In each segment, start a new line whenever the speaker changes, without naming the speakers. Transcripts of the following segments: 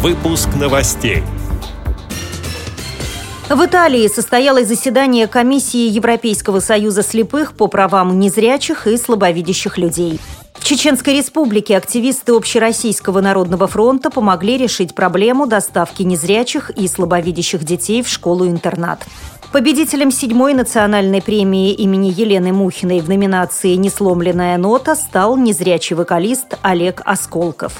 Выпуск новостей.
В Италии состоялось заседание комиссии Европейского союза слепых по правам незрячих и слабовидящих людей. В Чеченской республике активисты Общероссийского народного фронта помогли решить проблему доставки незрячих и слабовидящих детей в школу-интернат. Победителем седьмой национальной премии имени Елены Мухиной в номинации «Несломленная нота» стал незрячий вокалист Олег Осколков.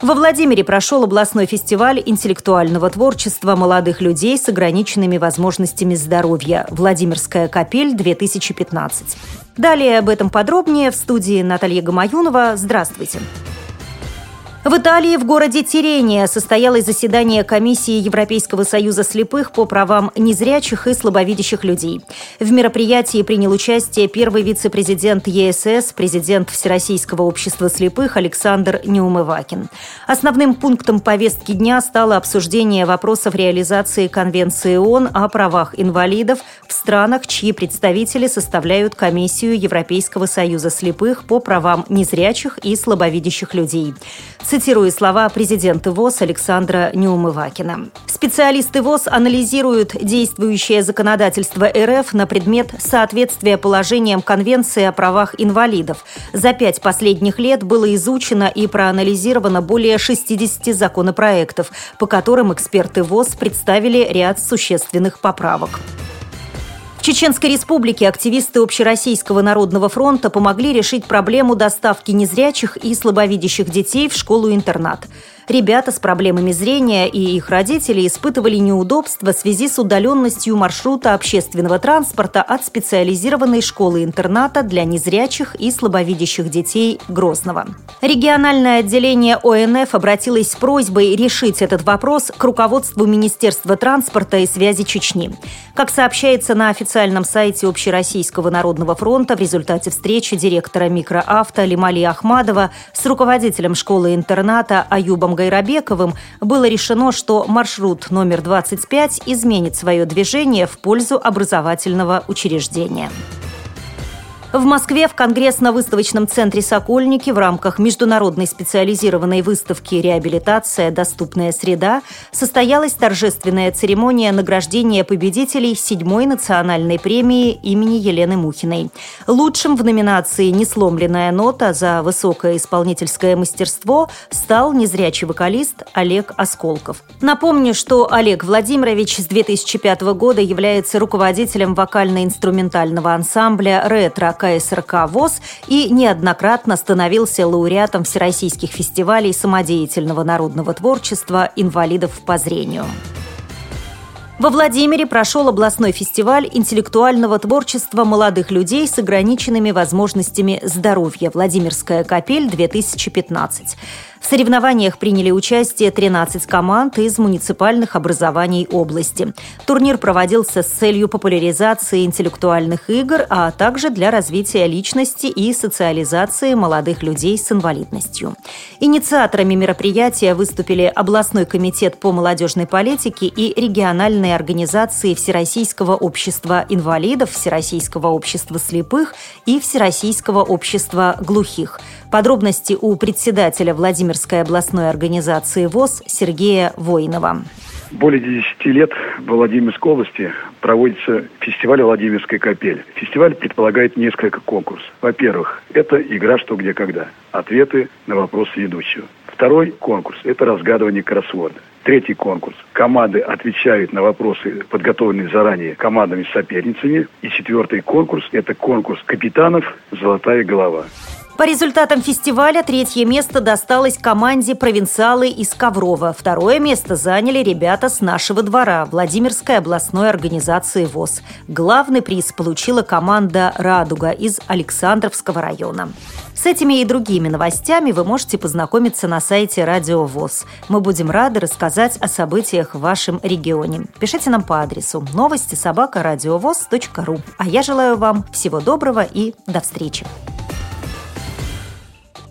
Во Владимире прошел областной фестиваль интеллектуального творчества молодых людей с ограниченными возможностями здоровья «Владимирская капель-2015». Далее об этом подробнее в студии Наталья Гамаюнова. Здравствуйте. Здравствуйте. В Италии в городе Тирения состоялось заседание комиссии Европейского союза слепых по правам незрячих и слабовидящих людей. В мероприятии принял участие первый вице-президент ЕСС, президент Всероссийского общества слепых Александр Неумывакин. Основным пунктом повестки дня стало обсуждение вопросов реализации Конвенции ООН о правах инвалидов в странах, чьи представители составляют комиссию Европейского союза слепых по правам незрячих и слабовидящих людей. Цитирую слова президента ВОЗ Александра Неумывакина. Специалисты ВОЗ анализируют действующее законодательство РФ на предмет соответствия положениям Конвенции о правах инвалидов. За пять последних лет было изучено и проанализировано более 60 законопроектов, по которым эксперты ВОЗ представили ряд существенных поправок. Чеченской Республике активисты Общероссийского народного фронта помогли решить проблему доставки незрячих и слабовидящих детей в школу-интернат. Ребята с проблемами зрения и их родители испытывали неудобства в связи с удаленностью маршрута общественного транспорта от специализированной школы-интерната для незрячих и слабовидящих детей Грозного. Региональное отделение ОНФ обратилось с просьбой решить этот вопрос к руководству Министерства транспорта и связи Чечни. Как сообщается на официальном сайте Общероссийского народного фронта, в результате встречи директора микроавто Лимали Ахмадова с руководителем школы-интерната Аюбом Гайрабековым было решено, что маршрут номер 25 изменит свое движение в пользу образовательного учреждения. В Москве в Конгрессно-выставочном центре «Сокольники» в рамках международной специализированной выставки «Реабилитация. Доступная среда» состоялась торжественная церемония награждения победителей седьмой национальной премии имени Елены Мухиной. Лучшим в номинации «Несломленная нота» за высокое исполнительское мастерство стал незрячий вокалист Олег Осколков. Напомню, что Олег Владимирович с 2005 года является руководителем вокально-инструментального ансамбля «Ретро» КСРК ВОЗ и неоднократно становился лауреатом всероссийских фестивалей самодеятельного народного творчества инвалидов по зрению. Во Владимире прошел областной фестиваль интеллектуального творчества молодых людей с ограниченными возможностями здоровья «Владимирская капель-2015». В соревнованиях приняли участие 13 команд из муниципальных образований области. Турнир проводился с целью популяризации интеллектуальных игр, а также для развития личности и социализации молодых людей с инвалидностью. Инициаторами мероприятия выступили областной комитет по молодежной политике и региональные организации Всероссийского общества инвалидов, Всероссийского общества слепых и Всероссийского общества глухих. Подробности у председателя Владимирской областной организации ВОЗ Сергея Воинова.
Более 10 лет в Владимирской области проводится фестиваль «Владимирская капель». Фестиваль предполагает несколько конкурсов. Во-первых, это игра «Что, где, когда». Ответы на вопросы ведущего. Второй конкурс – это разгадывание кроссворда. Третий конкурс. Команды отвечают на вопросы, подготовленные заранее командами-соперницами. И четвертый конкурс – это конкурс капитанов «Золотая голова».
По результатам фестиваля третье место досталось команде «Провинциалы» из Коврова. Второе место заняли ребята с нашего двора Владимирской областной организации ВОЗ. Главный приз получила команда «Радуга» из Александровского района. С этими и другими новостями вы можете познакомиться на сайте Радио ВОЗ. Мы будем рады рассказать о событиях в вашем регионе. Пишите нам по адресу новости собака. А я желаю вам всего доброго и до встречи.